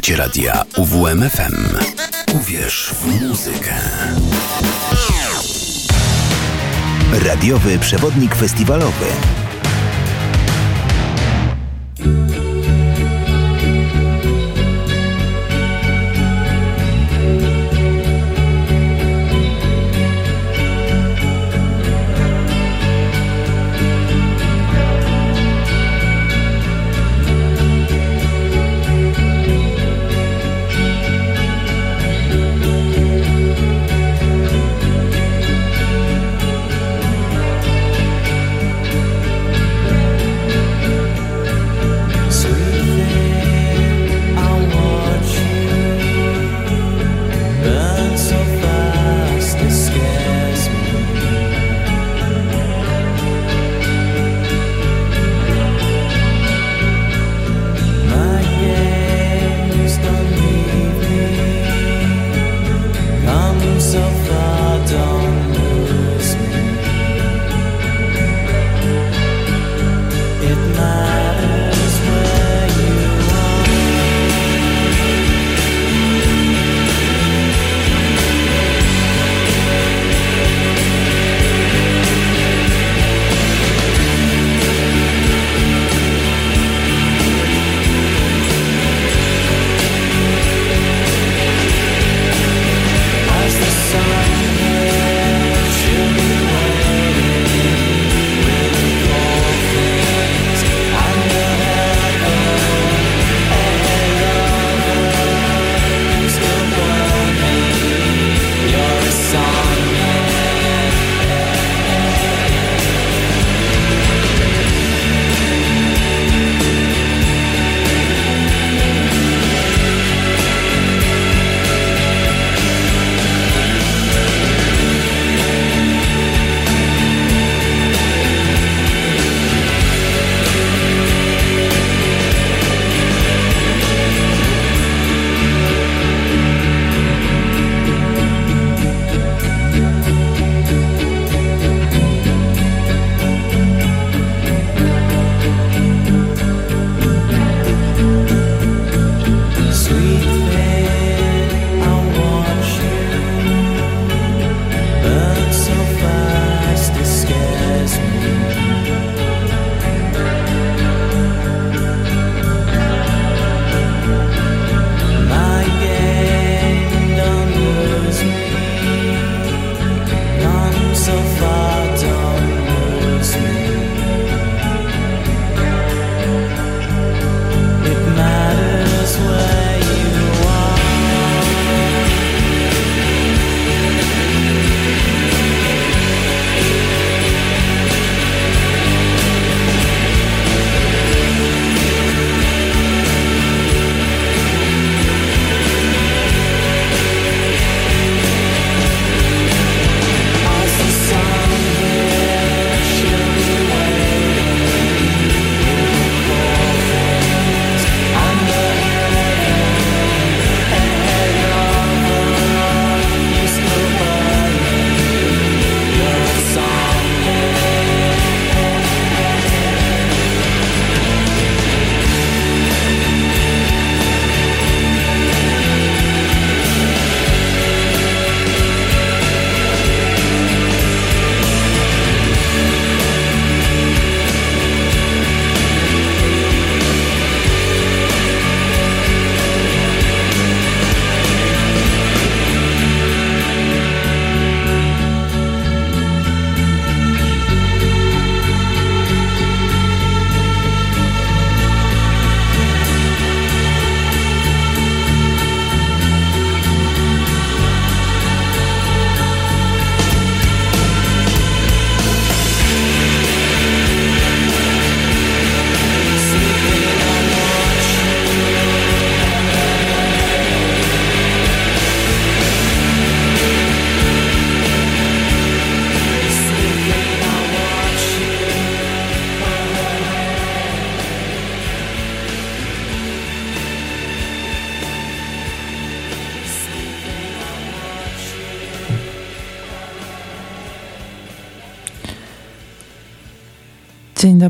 Słuchacie radia UWMFM. Uwierz w muzykę. Radiowy przewodnik festiwalowy.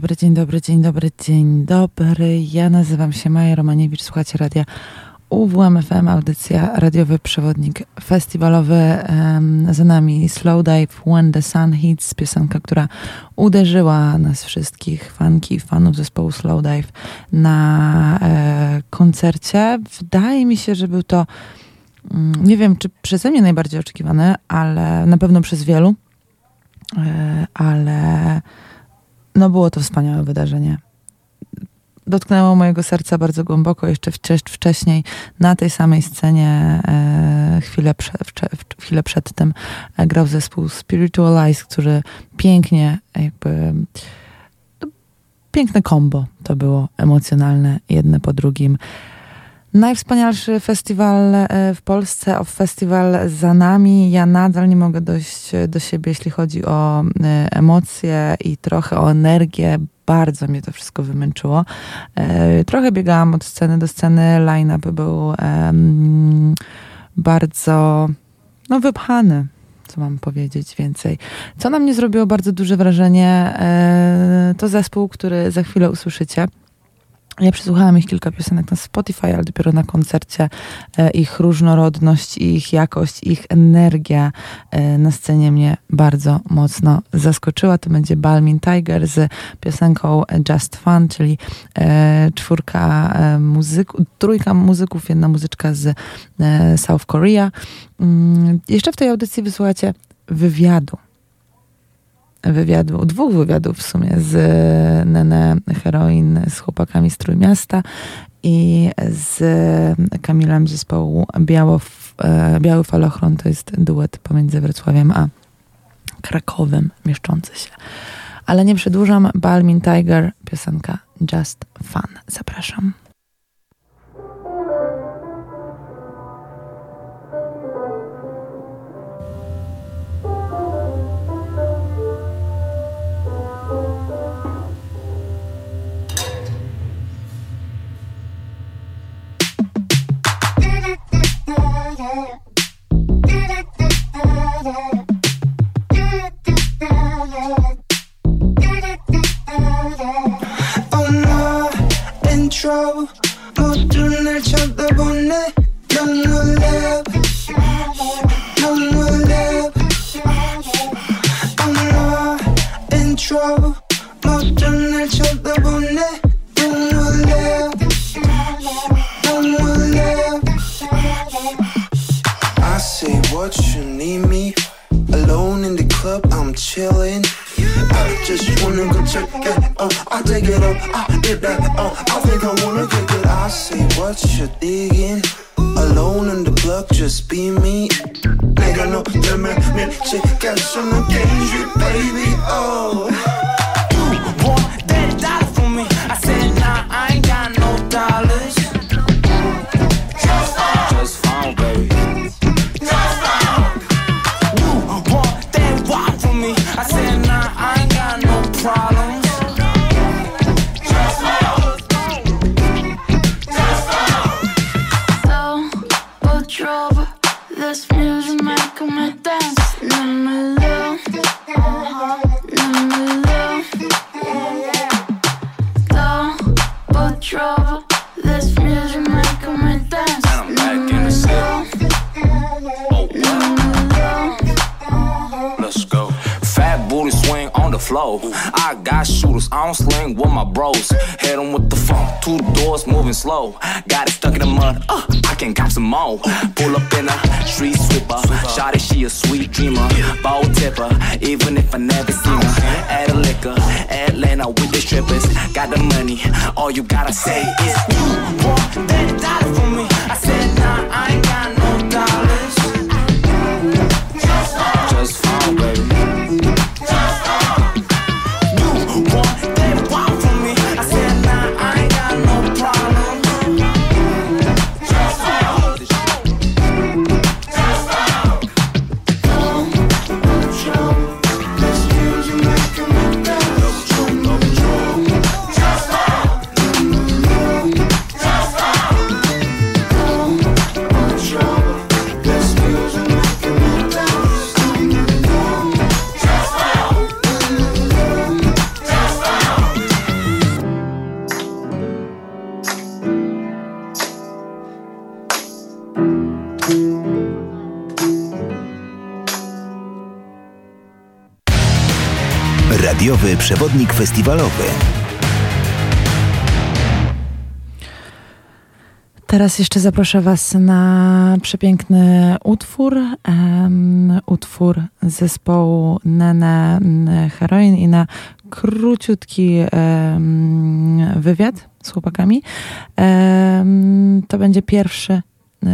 Dobry, dzień dobry, dzień dobry, dzień dobry. Ja nazywam się Maja Romaniewicz, słuchacie radia UWMFM, audycja radiowy przewodnik festiwalowy. Um, za nami Slow Dive When the Sun Hits, piosenka, która uderzyła nas wszystkich, fanki i fanów zespołu Slow Dive na e, koncercie. Wydaje mi się, że był to, mm, nie wiem czy przeze mnie najbardziej oczekiwane, ale na pewno przez wielu, e, ale no było to wspaniałe wydarzenie dotknęło mojego serca bardzo głęboko. Jeszcze wcześniej na tej samej scenie e, chwilę, prze, chwilę przed tym e, grał zespół Spiritualize, który pięknie jakby no, piękne kombo to było emocjonalne jedne po drugim. Najwspanialszy festiwal e, w Polsce, festiwal za nami. Ja nadal nie mogę dojść do siebie, jeśli chodzi o emocje i trochę o energię bardzo mnie to wszystko wymęczyło. E, trochę biegałam od sceny do sceny, line-up był bardzo no, wypchany co mam powiedzieć więcej. Co na mnie zrobiło bardzo duże wrażenie, e, to zespół, który za chwilę usłyszycie. Ja przesłuchałam ich kilka piosenek na Spotify, ale dopiero na koncercie e, ich różnorodność, ich jakość, ich energia e, na scenie mnie bardzo mocno zaskoczyła. To będzie Balmin Tiger z piosenką Just Fun, czyli e, czwórka muzyków, trójka muzyków, jedna muzyczka z South Korea. Mm, jeszcze w tej audycji wysłuchacie wywiadu wywiadu, dwóch wywiadów w sumie z Nene Heroin z chłopakami z Trójmiasta i z Kamilem zespołu Biało, e, Biały Falochron. To jest duet pomiędzy Wrocławiem a Krakowem mieszczący się. Ale nie przedłużam. Balmin Tiger, piosenka Just Fun. Zapraszam. Flow. I got shooters, I don't sling with my bros. Hit them with the phone, two doors moving slow. Got it stuck in the mud, uh, I can cop some more. Pull up in a street sweeper. Shotty, she a sweet dreamer. Bow tipper, even if I never seen her. Add a liquor, Atlanta with the strippers. Got the money, all you gotta say is you want that dollar from me. I said, nah, I ain't got no przewodnik festiwalowy. Teraz jeszcze zaproszę Was na przepiękny utwór. Um, utwór zespołu Nene Heroin i na króciutki um, wywiad z chłopakami. Um, to będzie pierwszy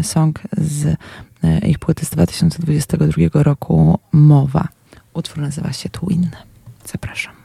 song z ich płyty z 2022 roku Mowa. Utwór nazywa się Twin. Zapraszam.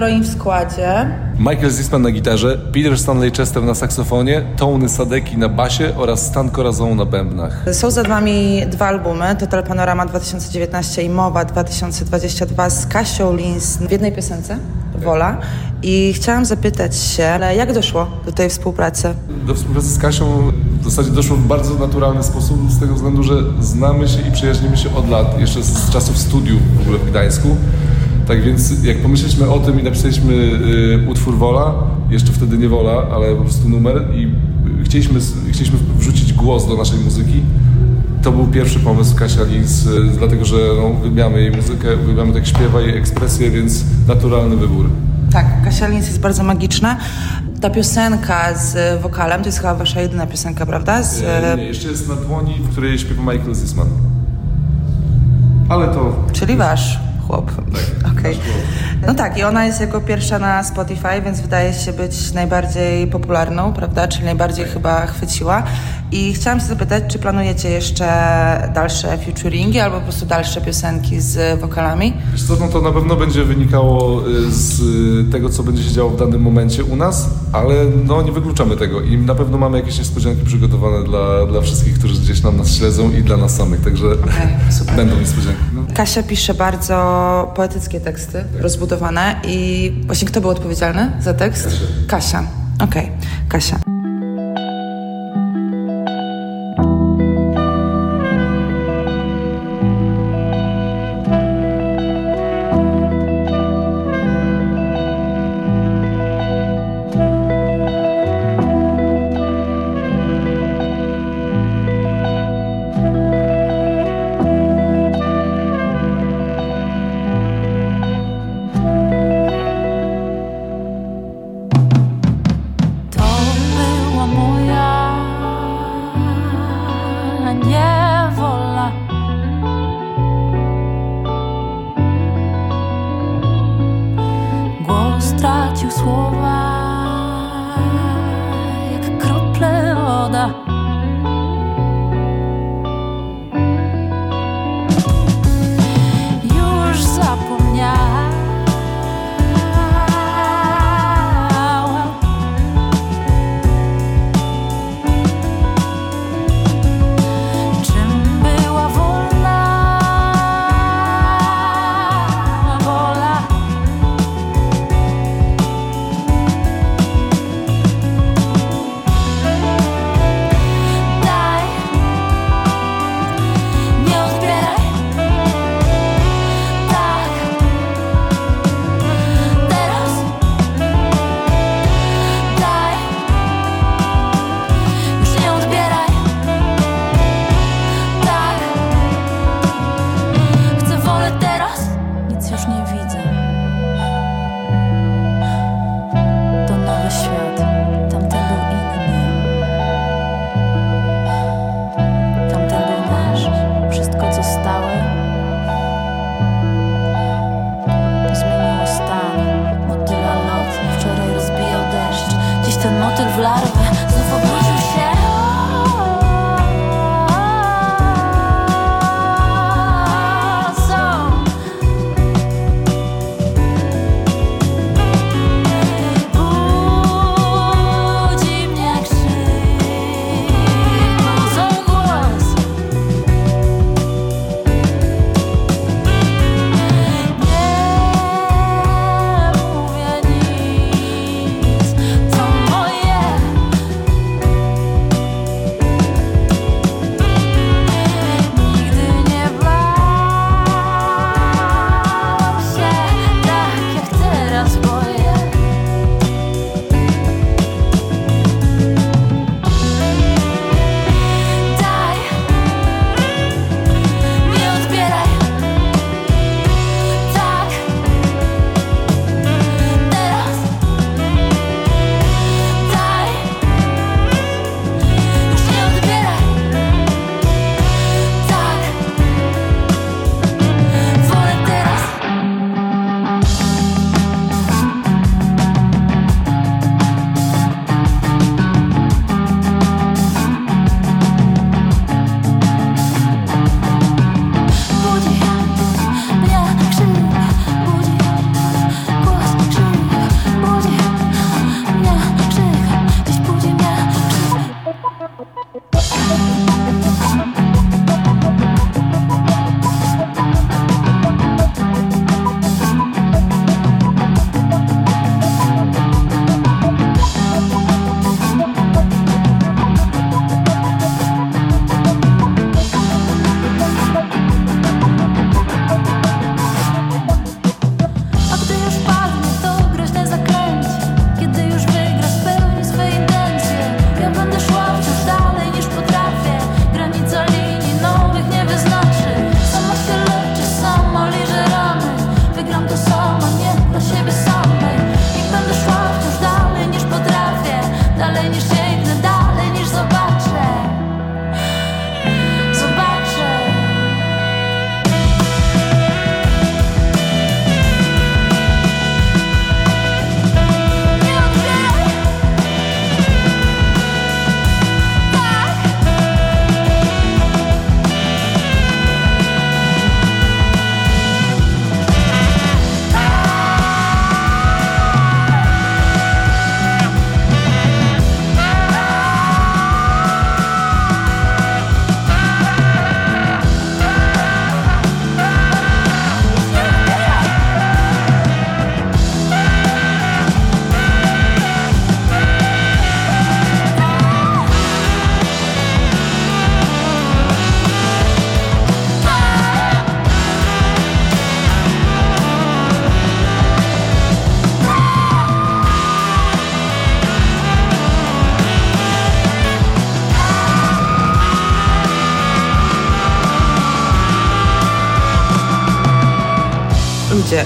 Heroin w składzie. Michael Zisman na gitarze, Peter Stanley Chester na saksofonie, Tony Sadeki na basie oraz Stan Corazon na bębnach. Są za wami dwa albumy, Total Panorama 2019 i Mowa 2022 z Kasią Lins w jednej piosence, Wola. I chciałam zapytać się, jak doszło do tej współpracy? Do współpracy z Kasią w zasadzie doszło w bardzo naturalny sposób, z tego względu, że znamy się i przyjaźnimy się od lat, jeszcze z czasów studiów w ogóle w Gdańsku. Tak więc jak pomyśleliśmy o tym i napisaliśmy y, utwór Wola, jeszcze wtedy nie Wola, ale po prostu numer i chcieliśmy, chcieliśmy wrzucić głos do naszej muzyki, to był pierwszy pomysł Kasia Lins, y, dlatego że no, wybiamy jej muzykę, wybiamy tak śpiewa, jej ekspresję, więc naturalny wybór. Tak, Kasia Lins jest bardzo magiczna. Ta piosenka z wokalem to jest chyba wasza jedyna piosenka, prawda? Z... Nie, nie, jeszcze jest na dłoni, w której śpiewa Michael Zisman. Ale to... Czyli wasz chłop. Tak, okay. No tak, i ona jest jako pierwsza na Spotify, więc wydaje się być najbardziej popularną, prawda? Czyli najbardziej chyba chwyciła. I chciałam się zapytać, czy planujecie jeszcze dalsze featuringi albo po prostu dalsze piosenki z wokalami? Wiesz co, no to na pewno będzie wynikało y, z tego, co będzie się działo w danym momencie u nas, ale no nie wykluczamy tego i na pewno mamy jakieś niespodzianki przygotowane dla, dla wszystkich, którzy gdzieś tam nas śledzą i dla nas samych, także okay, będą niespodzianki. Kasia pisze bardzo poetyckie teksty, rozbudowane i właśnie kto był odpowiedzialny za tekst? Kasia. Kasia. Okej, okay. Kasia.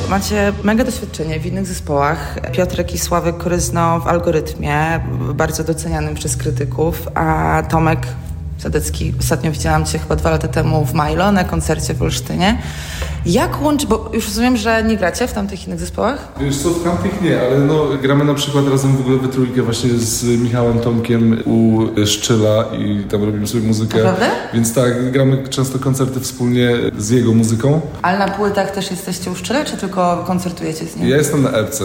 Macie mega doświadczenie w innych zespołach. Piotrek i Sławek Koryzno w algorytmie, bardzo docenianym przez krytyków, a Tomek Sadecki, ostatnio widziałam Cię chyba dwa lata temu w Milo na koncercie w Olsztynie. Jak łączy, bo już rozumiem, że nie gracie w tamtych innych zespołach? Wiesz co, w tamtych nie, ale no, gramy na przykład razem w ogóle we trójkę właśnie z Michałem Tomkiem u Szczyla i tam robimy sobie muzykę. Naprawdę? Więc tak, gramy często koncerty wspólnie z jego muzyką. Ale na płytach też jesteście u Szczyla, czy tylko koncertujecie z nim? Ja jestem na epce,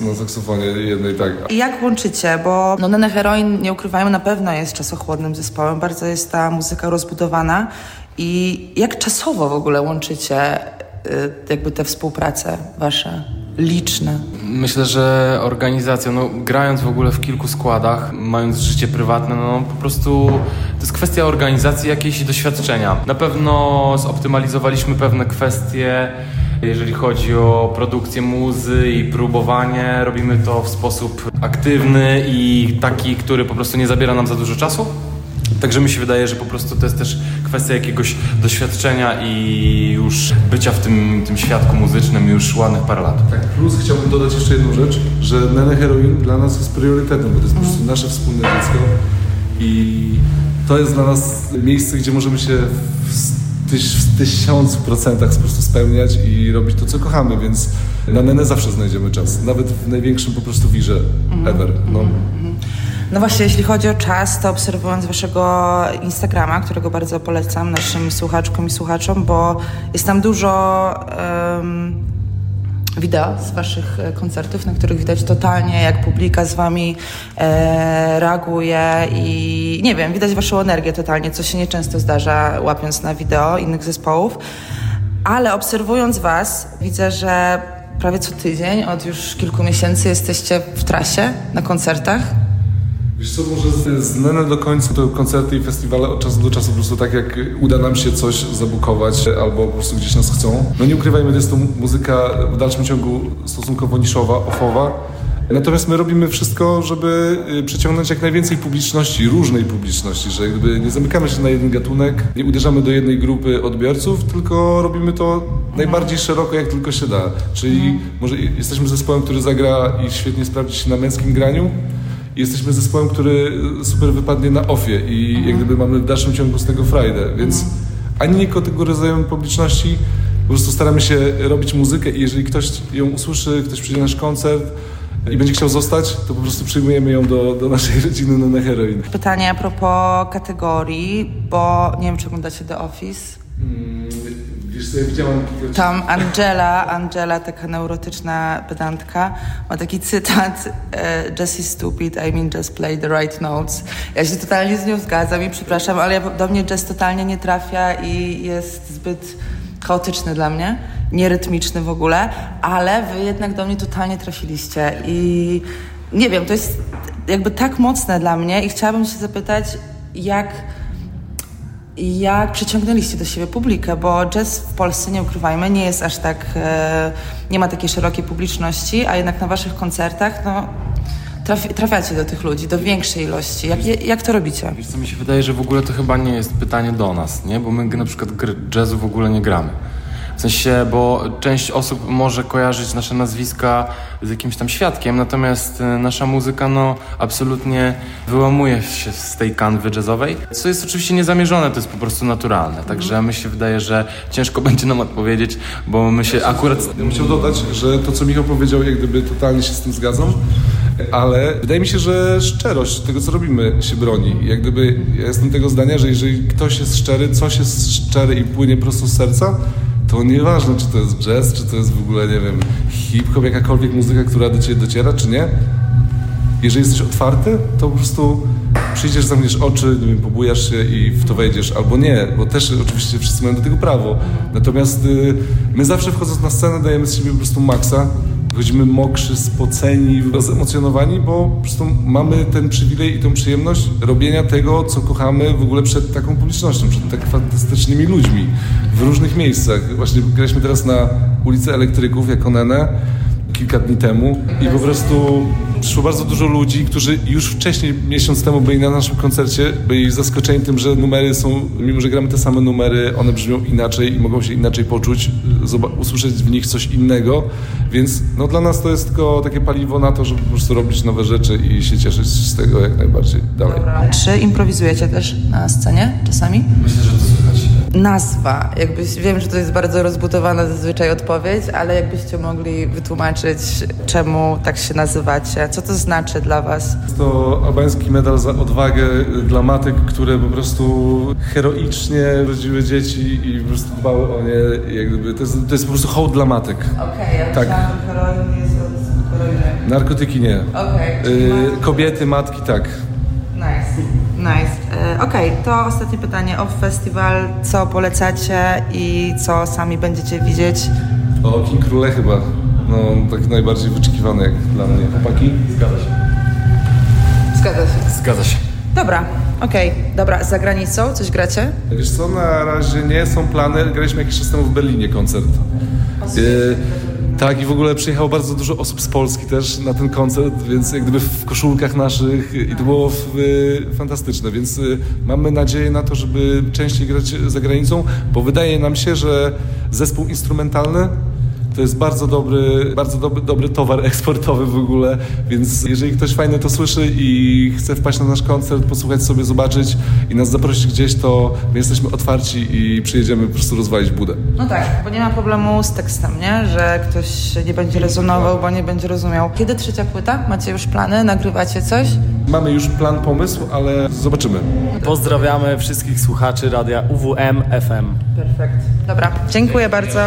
na saksofonie jednej, tak. I jak łączycie? Bo no, Nene Heroin, nie ukrywajmy, na pewno jest czasochłodnym zespołem. Bardzo jest ta muzyka rozbudowana. I jak czasowo w ogóle łączycie y, jakby te współprace wasze liczne? Myślę, że organizacja, no, grając w ogóle w kilku składach, mając życie prywatne, no po prostu to jest kwestia organizacji jakiejś doświadczenia. Na pewno zoptymalizowaliśmy pewne kwestie, jeżeli chodzi o produkcję muzy i próbowanie. Robimy to w sposób aktywny i taki, który po prostu nie zabiera nam za dużo czasu. Także mi się wydaje, że po prostu to jest też kwestia jakiegoś doświadczenia i już bycia w tym, tym świadku muzycznym już ładnych parę lat. Tak, plus chciałbym dodać jeszcze jedną rzecz, że Nene Heroin dla nas jest priorytetem, bo to jest po prostu nasze wspólne dziecko i to jest dla nas miejsce, gdzie możemy się w, tyś, w tysiącu procentach po prostu spełniać i robić to, co kochamy, więc na Nene zawsze znajdziemy czas, nawet w największym po prostu wirze ever. No. No właśnie, jeśli chodzi o czas, to obserwując waszego Instagrama, którego bardzo polecam naszym słuchaczkom i słuchaczom, bo jest tam dużo em, wideo z waszych e, koncertów, na których widać totalnie, jak publika z wami e, reaguje i nie wiem, widać waszą energię totalnie, co się nieczęsto zdarza, łapiąc na wideo innych zespołów. Ale obserwując was, widzę, że prawie co tydzień, od już kilku miesięcy jesteście w trasie, na koncertach. Wiesz co, może z, z Nene do końca to koncerty i festiwale od czasu do czasu po prostu tak jak uda nam się coś zabukować albo po prostu gdzieś nas chcą. No nie ukrywajmy, to jest to muzyka w dalszym ciągu stosunkowo niszowa, ofowa. Natomiast my robimy wszystko, żeby y, przyciągnąć jak najwięcej publiczności, różnej publiczności, że jakby nie zamykamy się na jeden gatunek, nie uderzamy do jednej grupy odbiorców, tylko robimy to najbardziej szeroko jak tylko się da. Czyli może jesteśmy zespołem, który zagra i świetnie sprawdzi się na męskim graniu, jesteśmy zespołem, który super wypadnie na ofie i jak gdyby mamy w dalszym ciągu z tego frajdę, więc ani nie kategoryzujemy publiczności, po prostu staramy się robić muzykę i jeżeli ktoś ją usłyszy, ktoś przyjdzie na nasz koncert i będzie chciał zostać, to po prostu przyjmujemy ją do, do naszej rodziny na heroin. Pytanie a propos kategorii, bo nie wiem, czy oglądacie The Office. Wiesz co, ja widziałam Tam Angela, Angela, taka neurotyczna pedantka, ma taki cytat e, Just is stupid, I mean just play the right notes. Ja się totalnie z nią zgadzam i przepraszam, ale do mnie jazz totalnie nie trafia i jest zbyt chaotyczny dla mnie, nierytmiczny w ogóle, ale wy jednak do mnie totalnie trafiliście i nie wiem, to jest jakby tak mocne dla mnie i chciałabym się zapytać, jak jak przyciągnęliście do siebie publikę, bo jazz w Polsce, nie ukrywajmy, nie jest aż tak, e, nie ma takiej szerokiej publiczności, a jednak na waszych koncertach, no, trafi, trafiacie do tych ludzi, do większej ilości. Jak, jak to robicie? Wiesz co, mi się wydaje, że w ogóle to chyba nie jest pytanie do nas, nie? Bo my na przykład jazzu w ogóle nie gramy. W sensie, bo część osób może kojarzyć nasze nazwiska z jakimś tam świadkiem, natomiast e, nasza muzyka no absolutnie wyłamuje się z tej kanwy jazzowej, co jest oczywiście niezamierzone, to jest po prostu naturalne. Także mi się wydaje, że ciężko będzie nam odpowiedzieć, bo my się akurat... Ja bym chciał dodać, że to, co Michał powiedział, jak gdyby totalnie się z tym zgadzam, ale wydaje mi się, że szczerość tego, co robimy, się broni. Jak gdyby ja jestem tego zdania, że jeżeli ktoś jest szczery, coś jest szczery i płynie prosto z serca, to nieważne, czy to jest jazz, czy to jest w ogóle, nie wiem, hip-hop, jakakolwiek muzyka, która do ciebie dociera, czy nie. Jeżeli jesteś otwarty, to po prostu przyjdziesz, zamkniesz oczy, nie wiem, pobujasz się i w to wejdziesz, albo nie, bo też oczywiście wszyscy mają do tego prawo. Natomiast y, my zawsze wchodząc na scenę dajemy z siebie po prostu maksa, wychodzimy mokrzy, spoceni, rozemocjonowani, bo po prostu mamy ten przywilej i tą przyjemność robienia tego, co kochamy w ogóle przed taką publicznością, przed tak fantastycznymi ludźmi w różnych miejscach. Właśnie graliśmy teraz na ulicy Elektryków jako Nene, kilka dni temu i po prostu przyszło bardzo dużo ludzi, którzy już wcześniej, miesiąc temu byli na naszym koncercie, byli zaskoczeni tym, że numery są, mimo że gramy te same numery, one brzmią inaczej i mogą się inaczej poczuć, usłyszeć w nich coś innego, więc no dla nas to jest tylko takie paliwo na to, żeby po prostu robić nowe rzeczy i się cieszyć z tego jak najbardziej dalej. Dobra. Czy improwizujecie też na scenie czasami? Myślę, że to słychać. Nazwa. Jakbyś, wiem, że to jest bardzo rozbudowana zazwyczaj odpowiedź, ale jakbyście mogli wytłumaczyć, czemu tak się nazywacie? Co to znaczy dla was? To albański medal za odwagę dla matek, które po prostu heroicznie rodziły dzieci i po prostu dbały o nie. Jak gdyby, to, jest, to jest po prostu hołd dla matek. Okej, okay, ja Tak. heroin jest od heroiny. Narkotyki nie. Okej. Y, kobiety, matki tak. Nice. E, Okej, to ostatnie pytanie o festiwal. Co polecacie i co sami będziecie widzieć? O King Króle chyba. No, tak najbardziej wyczekiwany jak dla mnie. Chłopaki? Zgadza się. Zgadza się. Zgadza się. Dobra, okej, dobra. Za granicą coś gracie? Wiesz co, na razie nie są plany. Graliśmy jakiś czas temu w Berlinie koncert. Y, tak, i w ogóle przyjechało bardzo dużo osób z Polski też na ten koncert, więc jak gdyby w koszulkach naszych i to było y, fantastyczne, więc y, mamy nadzieję na to, żeby częściej grać za granicą, bo wydaje nam się, że zespół instrumentalny to jest bardzo dobry, bardzo dobry, dobry towar eksportowy w ogóle, więc jeżeli ktoś fajnie to słyszy i chce wpaść na nasz koncert, posłuchać sobie, zobaczyć i nas zaprosić gdzieś, to my jesteśmy otwarci i przyjedziemy po prostu rozwalić budę. No tak, bo nie ma problemu z tekstem, nie? Że ktoś nie będzie rezonował, bo nie będzie rozumiał. Kiedy trzecia płyta? Macie już plany? Nagrywacie coś? Mamy już plan, pomysł, ale zobaczymy. Pozdrawiamy wszystkich słuchaczy radia UWM FM. Perfekt. Dobra, dziękuję bardzo.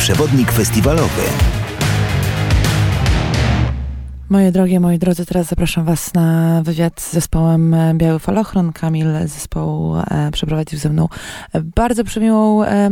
Przewodnik festiwalowy. Moje drogie, moi drodzy, teraz zapraszam Was na wywiad z zespołem e, Biały Falochron. Kamil z zespołu e, przeprowadził ze mną bardzo przymiłą e,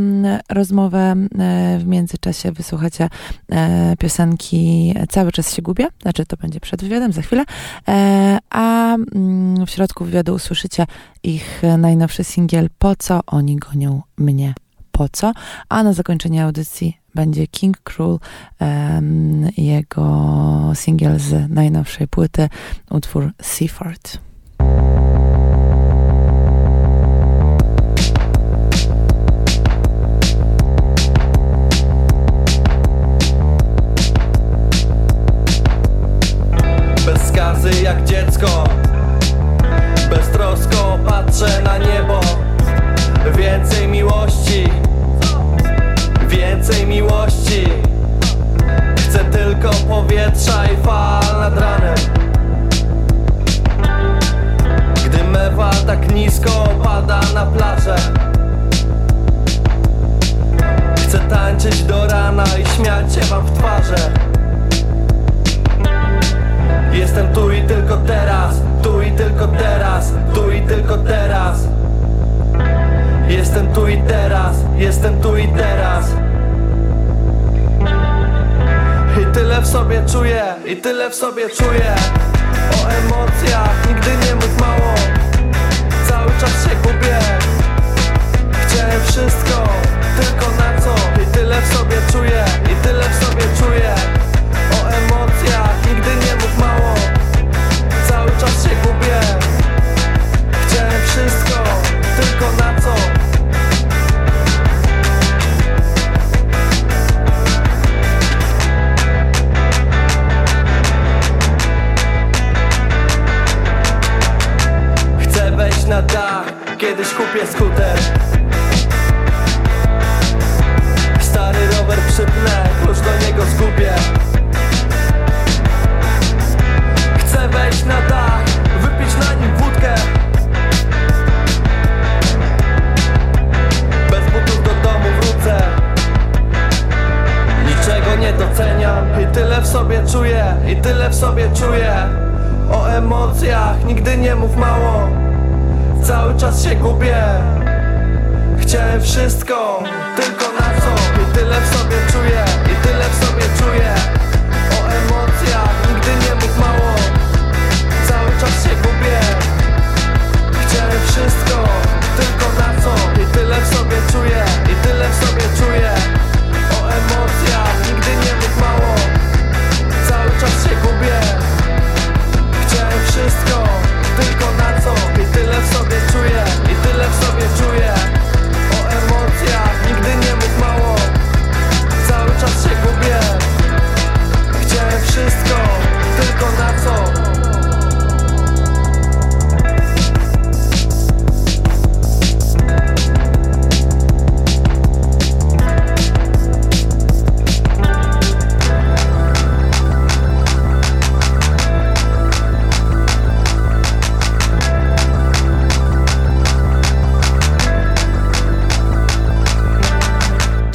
rozmowę. E, w międzyczasie wysłuchacie e, piosenki Cały czas się gubię, znaczy to będzie przed wywiadem, za chwilę. E, a mm, w środku wywiadu usłyszycie ich najnowszy singiel Po co oni gonią mnie? Po co? A na zakończenie audycji będzie King Cruel, um, jego singiel z najnowszej płyty, utwór Seaford. Więcej miłości. Chcę tylko powietrza i fal nad ranem. Gdy mewa tak nisko pada na plażę. Chcę tańczyć do rana i śmiać się wam w twarze. Jestem tu i tylko teraz, tu i tylko teraz, tu i tylko teraz. Jestem tu i teraz, jestem tu i teraz tyle w sobie czuję, i tyle w sobie czuję. O emocjach nigdy nie mów mało. Cały czas się gubię. Chciałem wszystko, tylko na co I tyle w sobie czuję, i tyle w sobie czuję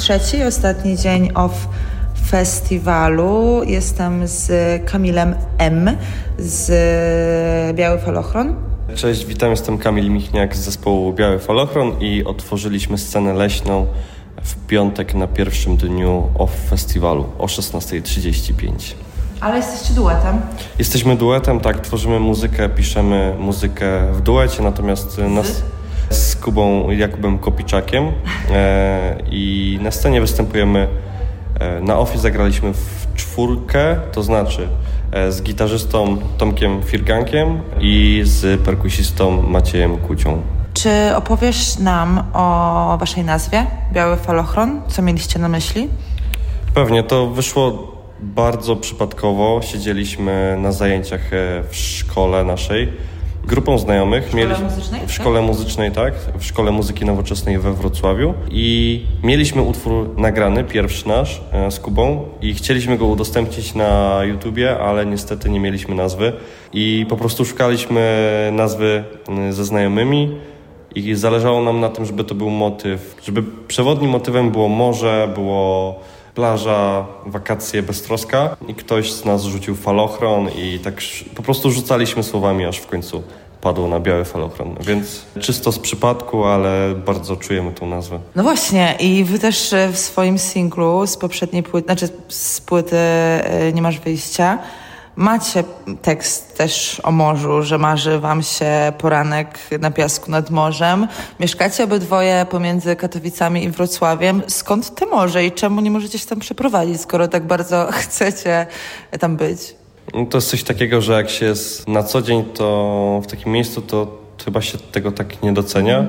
Trzeci, ostatni dzień off festiwalu. Jestem z Kamilem M. z Biały Falochron. Cześć, witam, jestem Kamil Michniak z zespołu Biały Falochron i otworzyliśmy scenę leśną w piątek na pierwszym dniu OFF festiwalu o 16.35. Ale jesteście duetem. Jesteśmy duetem, tak, tworzymy muzykę, piszemy muzykę w duecie, natomiast nas Kubą Jakubem Kopiczakiem e, i na scenie występujemy e, na OFFie zagraliśmy w czwórkę, to znaczy e, z gitarzystą Tomkiem Firgankiem i z perkusistą Maciejem Kucią. Czy opowiesz nam o waszej nazwie, Biały Falochron? Co mieliście na myśli? Pewnie, to wyszło bardzo przypadkowo. Siedzieliśmy na zajęciach w szkole naszej, grupą znajomych. W szkole muzycznej, W tak? szkole muzycznej, tak. W Szkole Muzyki Nowoczesnej we Wrocławiu. I mieliśmy utwór nagrany, pierwszy nasz, e, z Kubą. I chcieliśmy go udostępnić na YouTubie, ale niestety nie mieliśmy nazwy. I po prostu szukaliśmy nazwy ze znajomymi. i zależało nam na tym, żeby to był motyw, żeby przewodnim motywem było morze, było plaża, wakacje, beztroska i ktoś z nas rzucił falochron i tak po prostu rzucaliśmy słowami, aż w końcu padło na biały falochron. Więc czysto z przypadku, ale bardzo czujemy tą nazwę. No właśnie, i wy też e, w swoim singlu z poprzedniej płyty, znaczy z płyty e, Nie masz wyjścia, macie tekst też o morzu, że marzy wam się poranek na piasku nad morzem. Mieszkacie obydwoje pomiędzy Katowicami i Wrocławiem. Skąd te morze i czemu nie możecie się tam przeprowadzić, skoro tak bardzo chcecie tam być? To jest coś takiego, że jak się jest na co dzień, to w takim miejscu, to chyba się tego tak nie docenia.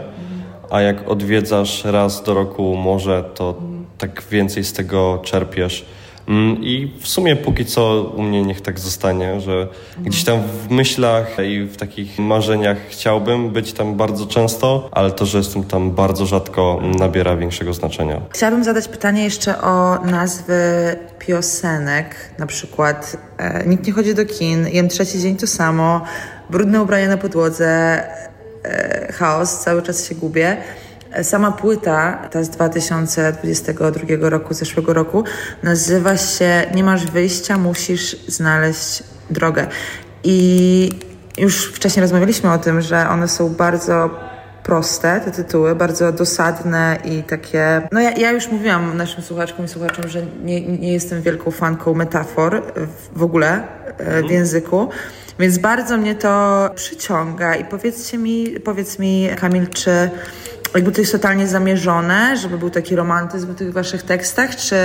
A jak odwiedzasz raz do roku morze, to tak więcej z tego czerpiesz. Mm, I w sumie póki co u mnie niech tak zostanie, że gdzieś tam w myślach i w takich marzeniach chciałbym być tam bardzo często, ale to, że jestem tam bardzo rzadko nabiera większego znaczenia. Chciałabym zadać pytanie jeszcze o nazwy piosenek, na przykład e, Nikt nie chodzi do kin, Jem trzeci dzień to samo, Brudne ubrania na podłodze, e, Chaos, cały czas się gubię. Sama płyta, ta z 2022 roku, zeszłego roku, nazywa się Nie masz wyjścia, musisz znaleźć drogę. I już wcześniej rozmawialiśmy o tym, że one są bardzo proste, te tytuły, bardzo dosadne i takie... No ja, ja już mówiłam naszym słuchaczkom i słuchaczom, że nie, nie jestem wielką fanką metafor w, w ogóle e, w języku, więc bardzo mnie to przyciąga i powiedzcie mi, powiedz mi Kamil, czy jakby to jest totalnie zamierzone, żeby był taki romantyzm w tych waszych tekstach, czy,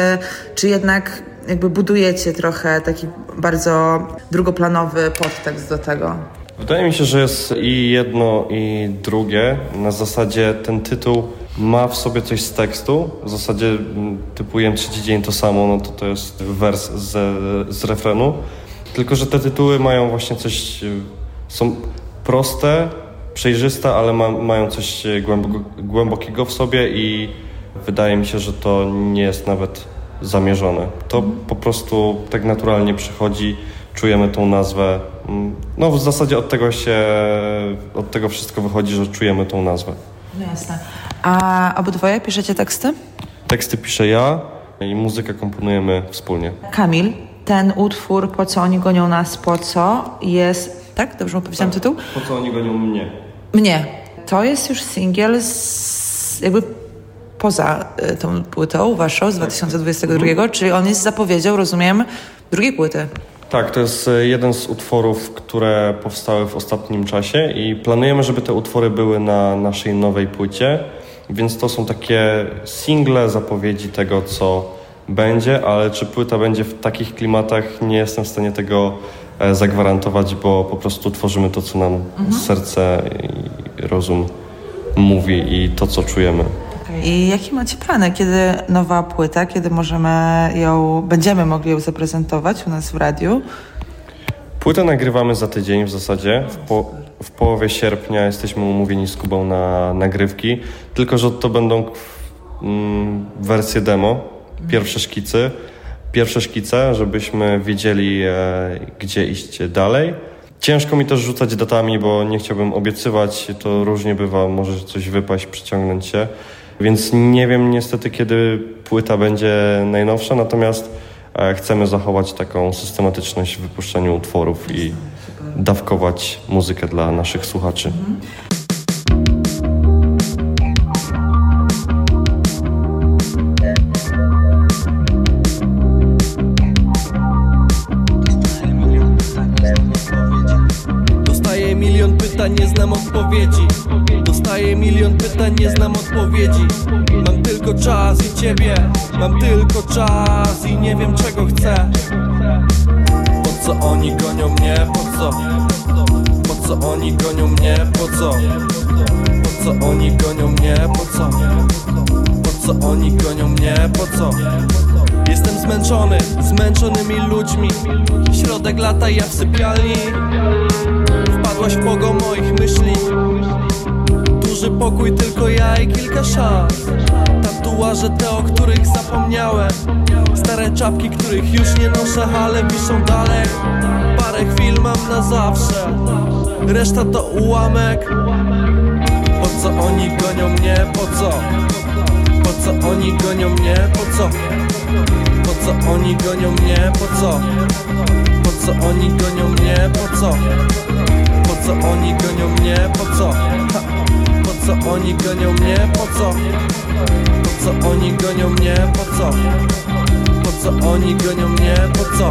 czy jednak jakby budujecie trochę taki bardzo drugoplanowy podtekst do tego? Wydaje mi się, że jest i jedno, i drugie. Na zasadzie ten tytuł ma w sobie coś z tekstu. W zasadzie mm, typu Jem trzeci dzień to samo, no to to jest wers z, z refrenu. Tylko, że te tytuły mają właśnie coś, y, są proste, przejrzyste, ale ma, mają coś głęboko, głębokiego w sobie i wydaje mi się, że to nie jest nawet zamierzone. To po prostu tak naturalnie przychodzi, czujemy tą nazwę. Mm, No w zasadzie od tego się, od tego wszystko wychodzi, że czujemy tą nazwę. No jasne. A obydwoje piszecie teksty? Teksty piszę ja i muzykę komponujemy wspólnie. Kamil, ten utwór Po co oni gonią nas, po co jest... Tak? Dobrze mu powiedziałam tytuł? Po co oni gonią mnie? Mnie. To jest już singiel z, jakby poza y, tą płytą waszą z 2022, czyli on jest zapowiedzią, rozumiem, drugiej płyty. Tak, to jest e, jeden z utworów, które powstały w ostatnim czasie i planujemy, żeby te utwory były na naszej nowej płycie, więc to są takie single zapowiedzi tego, co będzie, ale czy płyta będzie w takich klimatach, nie jestem w stanie tego e, zagwarantować, bo po prostu tworzymy to, co nam serce i rozum mówi i to, co czujemy. I jakie macie plany? Kiedy nowa płyta, kiedy możemy ją, będziemy mogli ją zaprezentować u nas w radiu? Płytę nagrywamy za tydzień w zasadzie. W, po, w połowie sierpnia jesteśmy umówieni z Kubą na nagrywki, tylko że to będą mm, wersje demo, pierwsze szkicy. Pierwsze szkice, żebyśmy wiedzieli, e, gdzie iść dalej. Ciężko mi też rzucać datami, bo nie chciałbym obiecywać, to różnie bywa, może coś wypaść, przyciągnąć się. Więc nie wiem niestety, kiedy płyta będzie najnowsza, natomiast e, chcemy zachować taką systematyczność w wypuszczaniu utworów i dawkować muzykę dla naszych słuchaczy. Pytań, nie znam odpowiedzi Dostaję milion pytań, nie znam odpowiedzi Mam tylko czas i ciebie Mam tylko czas i nie wiem czego chcę Po co oni gonią mnie, po co? Po co oni gonią mnie, po co? Po co oni gonią mnie, po co? Po co oni gonią mnie, po co? Jestem zmęczony, zmęczonymi ludźmi. Środek lata, ja w sypialni. Wpadłaś w pogo moich myśli. Duży pokój, tylko ja i kilka szans. Tatuaże te, o których zapomniałem. Stare czapki, których już nie noszę, ale wiszą dalej. Parę chwil mam na zawsze. Reszta to ułamek. Po co oni po co? Po co oni gonią mnie, po co? Po co oni gonią mnie, po co? Po co oni gonią mnie, po co? Po co oni gonią mnie, po co? Po co oni gonią mnie, po co? Po co oni gonią mnie, po co? Po co oni gonią mnie, po co?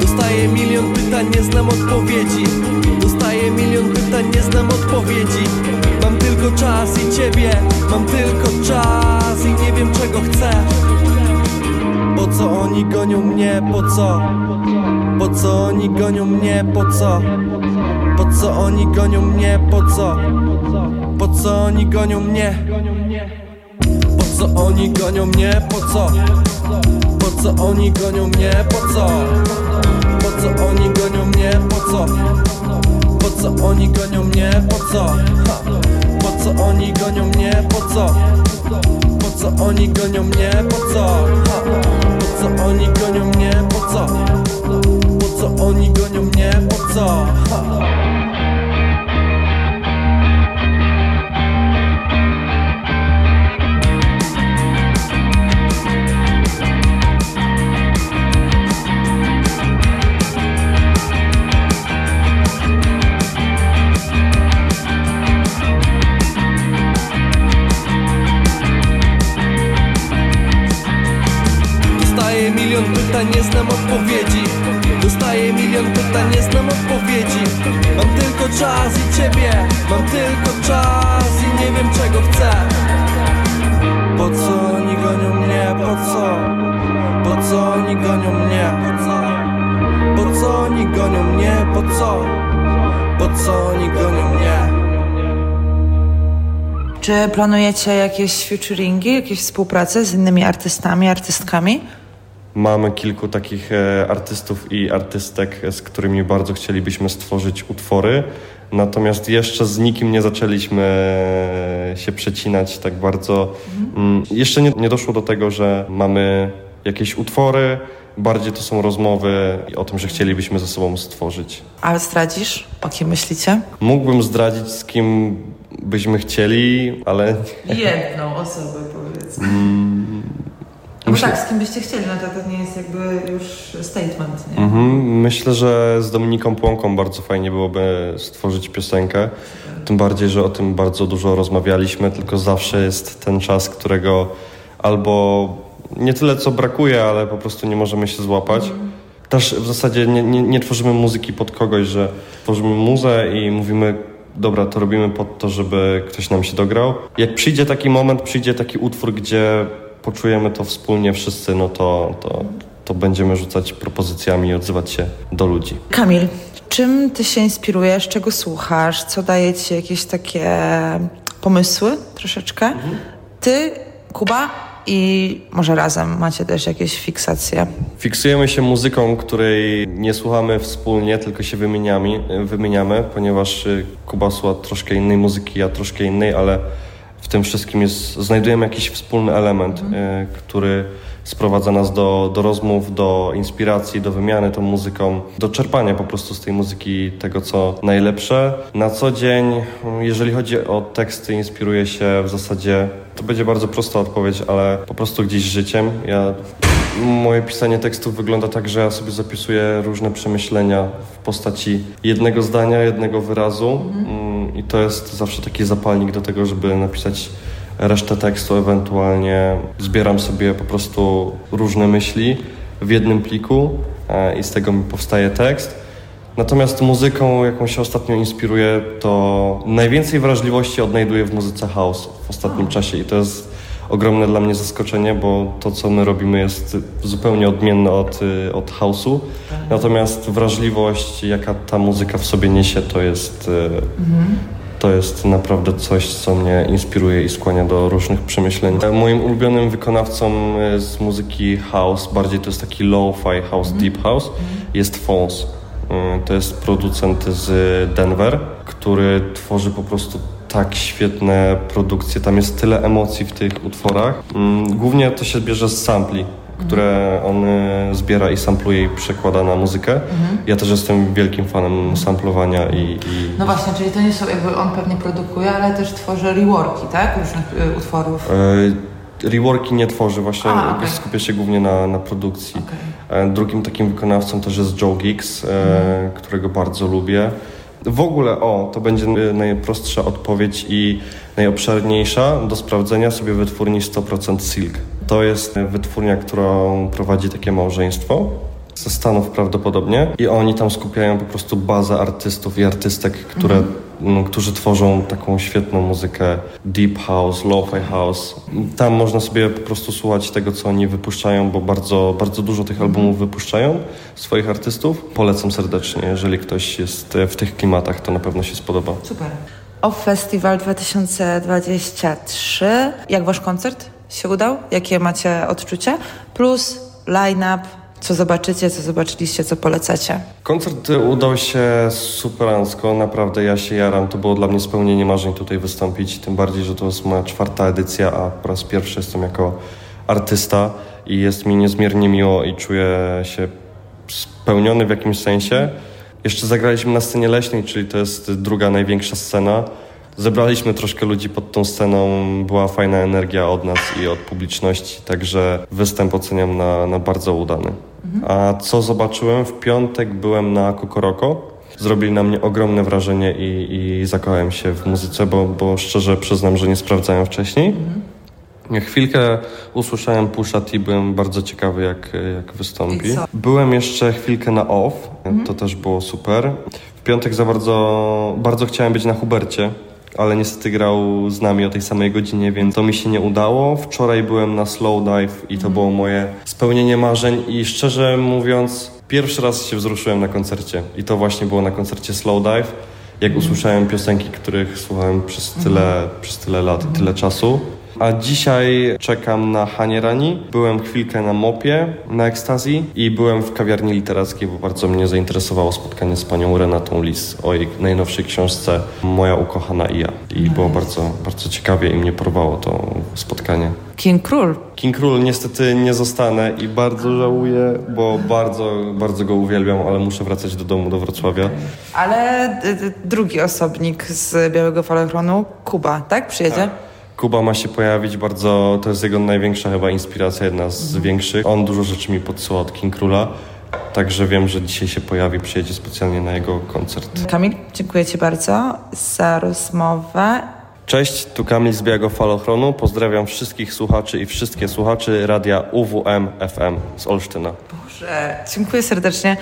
Dostaję milion pytań, nie znam odpowiedzi Dostaję milion pytań, nie znam odpowiedzi Mam tylko czas i ciebie Mam tylko czas i nie wiem czego chcę Po co oni gonią mnie, po co? Po co oni gonią mnie, po co? Po co oni gonią mnie, po co? Po co oni gonią mnie? Po co oni gonią mnie, po co? Po co oni gonią mnie, po co? Po co oni gonią mnie, po co? Po co oni gonią mnie, po co? Ha. Oni gonią mnie, po co? Po co oni gonią mnie, po co? Ha. Po co oni gonią mnie, po co? Po co oni gonią mnie, po co? Ha. Planujecie jakieś featuringi, jakieś współpracę z innymi artystami, artystkami? Mamy kilku takich e, artystów i artystek, z którymi bardzo chcielibyśmy stworzyć utwory. Natomiast jeszcze z nikim nie zaczęliśmy e, się przecinać tak bardzo. Mm, Jeszcze nie, nie doszło do tego, że mamy jakieś utwory. Bardziej to są rozmowy o tym, że chcielibyśmy ze sobą stworzyć. Ale zdradzisz? O kim myślicie? Mógłbym zdradzić, z kim byśmy chcieli, ale Jedną osobę powiedzmy. No Myślę- tak, z kim byście chcieli, no to, to nie jest jakby już statement, nie? Mhm, Myślę, że z Dominiką Płonką bardzo fajnie byłoby stworzyć piosenkę. Tym bardziej, że o tym bardzo dużo rozmawialiśmy, tylko zawsze jest ten czas, którego albo nie tyle co brakuje, ale po prostu nie możemy się złapać. Też w zasadzie nie, nie, nie tworzymy muzyki pod kogoś, że tworzymy muzę i mówimy, dobra, to robimy pod to, żeby ktoś nam się dograł. Jak przyjdzie taki moment, przyjdzie taki utwór, gdzie poczujemy to wspólnie wszyscy, no to, to, to będziemy rzucać propozycjami i odzywać się do ludzi. Kamil, czym ty się inspirujesz, czego słuchasz, co daje ci jakieś takie pomysły troszeczkę? Ty, Kuba i może razem macie też jakieś fiksacje. Fiksujemy się muzyką, której nie słuchamy wspólnie, tylko się wymieniamy, wymieniamy ponieważ y, Kuba słucha troszkę innej muzyki, ja troszkę innej, ale w tym wszystkim jest, znajdujemy jakiś wspólny element, y, który sprowadza nas do, do rozmów, do inspiracji, do wymiany tą muzyką, do czerpania po prostu z tej muzyki tego, co najlepsze. Na co dzień, mm, jeżeli chodzi o teksty, inspiruję się w zasadzie, to będzie bardzo prosta odpowiedź, ale po prostu gdzieś życiem. Ja Moje pisanie tekstów wygląda tak, że ja sobie zapisuję różne przemyślenia w postaci jednego zdania, jednego wyrazu mm, i to jest zawsze taki zapalnik do tego, żeby napisać resztę tekstu, ewentualnie zbieram sobie po prostu różne myśli w jednym pliku e, i z tego mi powstaje tekst. Natomiast muzyką, jaką się ostatnio inspiruję, to najwięcej wrażliwości odnajduję w muzyce house w ostatnim czasie i to jest ogromne dla mnie zaskoczenie, bo to, co my robimy jest zupełnie odmienne od, y, od house'u. Natomiast wrażliwość, jaka ta muzyka w sobie niesie, to jest, y, to jest naprawdę coś, co mnie inspiruje i skłania do różnych przemyśleń. Moim ulubionym wykonawcą y, z muzyki house, bardziej to jest taki low-fi house, deep house, jest Fons. Y, To jest producent z Denver, który tworzy po prostu tak świetne produkcje. Tam jest tyle emocji w tych utworach. Mm, Głównie to się bierze z sampli. które on y, zbiera i sampluje i przekłada na muzykę. Ja też jestem wielkim fanem samplowania i, i No właśnie, czyli to nie są, jakby on pewnie produkuje, ale też tworzy reworki, tak? Różnych y, utworów. reworki nie tworzy, właśnie A, okej. skupia się głównie na, na produkcji. Okej. E, Drugim takim wykonawcą też jest Joe Giggs, e, którego bardzo lubię. W ogóle, o, to będzie najprostsza odpowiedź i najobszerniejsza do sprawdzenia sobie wytwórni 100% Silk. To jest wytwórnia, którą prowadzi takie małżeństwo ze Stanów prawdopodobnie i oni tam skupiają po prostu bazę artystów i artystek, które, no, którzy tworzą taką świetną muzykę deep house, lo-fi house. Tam można sobie po prostu słuchać tego, co oni wypuszczają, bo bardzo, bardzo dużo tych albumów wypuszczają swoich artystów. Polecam serdecznie, jeżeli ktoś jest w tych klimatach, to na pewno się spodoba. Super. Off Festival 2023. Jak wasz koncert się udał? Jakie macie odczucia? Plus line-up, co zobaczycie, co zobaczyliście, co polecacie. Koncert y, udał się superancko, naprawdę ja się jaram. To było dla mnie spełnienie marzeń tutaj wystąpić, tym bardziej, że to jest moja czwarta edycja, a po raz pierwszy jestem jako artysta i jest mi niezmiernie miło i czuję się spełniony w jakimś sensie. Jeszcze zagraliśmy na scenie leśnej, czyli to jest druga największa scena. Zebraliśmy troszkę ludzi pod tą sceną, była fajna energia od nas i od publiczności, także występ oceniam na, na bardzo udany. A co zobaczyłem? W piątek byłem na Kokoroko. Zrobili na mnie ogromne wrażenie i, i zakochałem się w muzyce, bo, bo szczerze przyznam, że nie sprawdzałem wcześniej. Chwilkę usłyszałem Pusha T, byłem bardzo ciekawy jak, jak wystąpi. Byłem jeszcze chwilkę na off, to też było super. W piątek za bardzo, bardzo chciałem być na Hubercie, ale niestety grał z nami o tej samej godzinie, więc to mi się nie udało. Wczoraj byłem na Slow Dive i to było moje spełnienie marzeń i szczerze mówiąc, pierwszy raz się wzruszyłem na koncercie i to właśnie było na koncercie Slow Dive. Jak usłyszałem piosenki, których słuchałem przez tyle, przez tyle lat i tyle czasu. A dzisiaj czekam na Hanie Rani. Byłem chwilkę na Mopie, na Ekstazji i byłem w kawiarni literackiej, bo bardzo mnie zainteresowało spotkanie z panią Renatą Lis o jej najnowszej książce Moja ukochana i ja. I było bardzo, bardzo ciekawie i mnie porwało to spotkanie. King Król. King Król niestety nie zostanę i bardzo żałuję, bo bardzo, bardzo go uwielbiam, ale muszę wracać do domu, do Wrocławia. Ale drugi osobnik z Białego Falochronu, Kuba, tak? Przyjedzie? Kuba ma się pojawić bardzo, to jest jego największa chyba inspiracja, jedna z większych. On dużo rzeczy mi podsyła od King Króla, także wiem, że dzisiaj się pojawi, przyjedzie specjalnie na jego koncert. Kamil, dziękuję Ci bardzo za rozmowę. Cześć, tu Kamil z Białego Falochronu. Pozdrawiam wszystkich słuchaczy i wszystkie słuchaczy radia UWM FM z Olsztyna. Boże, dziękuję serdecznie.